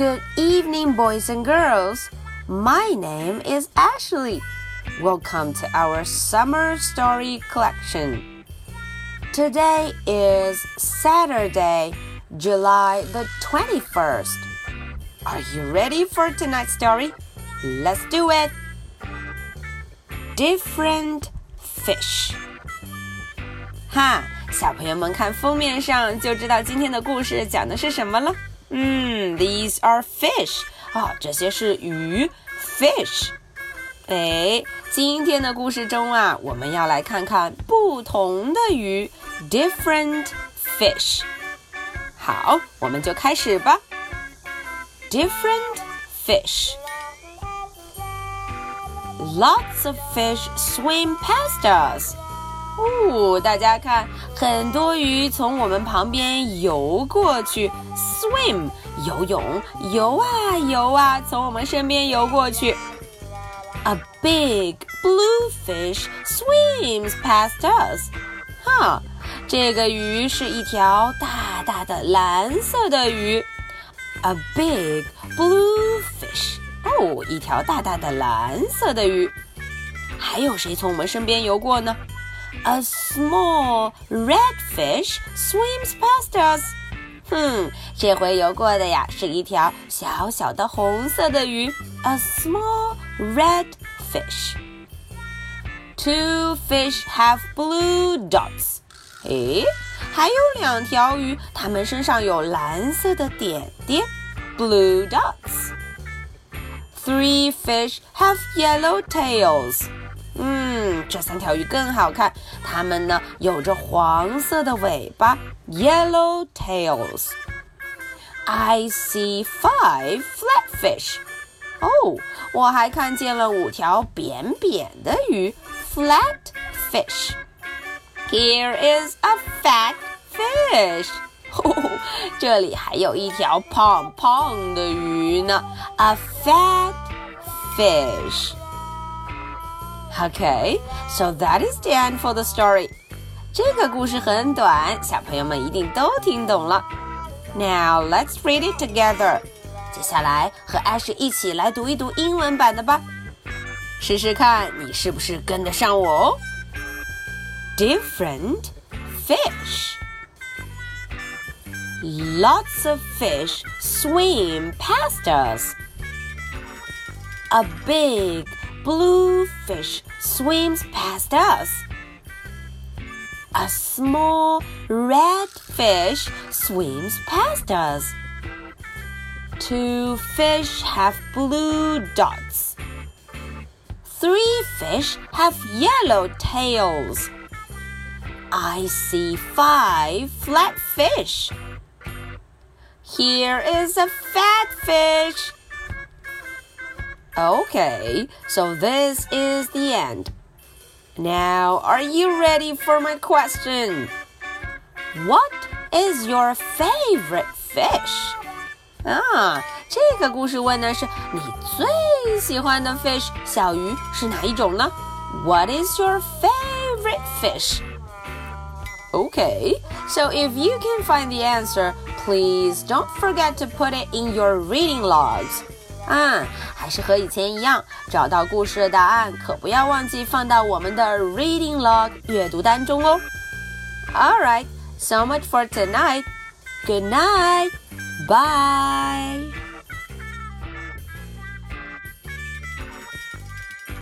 Good evening, boys and girls. My name is Ashley. Welcome to our summer story collection. Today is Saturday, July the 21st. Are you ready for tonight's story? Let's do it. Different fish. 哈，小朋友们看封面上就知道今天的故事讲的是什么了。 嗯，These are fish 啊，这些是鱼，fish。哎，今天的故事中啊，我们要来看看不同的鱼，different fish。好，我们就开始吧。Different fish. Lots of fish swim past us. 哦，大家看，很多鱼从我们旁边游过去，swim 游泳，游啊游啊，从我们身边游过去。A big blue fish swims past us。哈，这个鱼是一条大大的蓝色的鱼。A big blue fish。哦，一条大大的蓝色的鱼。还有谁从我们身边游过呢 ？A small red fish swims past us. 哼，这回游过的呀是一条小小的红色的鱼。A small red fish. Two fish have blue dots. 诶，还有两条鱼，它们身上有蓝色的点点。Blue dots. Three fish have yellow tails. 嗯，这三条鱼更好看，它们呢有着黄色的尾巴，yellow tails。I see five flatfish。哦，我还看见了五条扁扁的鱼，flat fish。Here is a fat fish。哦，这里还有一条胖胖的鱼呢，a fat fish。 Okay, so that is the end for the story. 这个故事很短，小朋友们一定都听懂了。Now let's read it together. 接下来和艾诗一起来读一读英文版的吧，试试看你是不是跟得上我哦。Different fish. Lots of fish swim past us. A big blue fish swims past us. A small red fish swims past us. Two fish have blue dots. Three fish have yellow tails. I see five flat fish. Here is a fat fish. Okay, so this is the end. Now, are you ready for my question? What is your favorite fish? 啊，这个故事问的是你最喜欢的 fish 小鱼是哪一种呢？What is your favorite fish? Okay, so if you can find the answer, please don't forget to put it in your reading logs. 啊，还是和以前一样，找到故事的答案，可不要忘记放到我们的 reading log 阅读单中哦。All right, so much for tonight. Good night. Bye.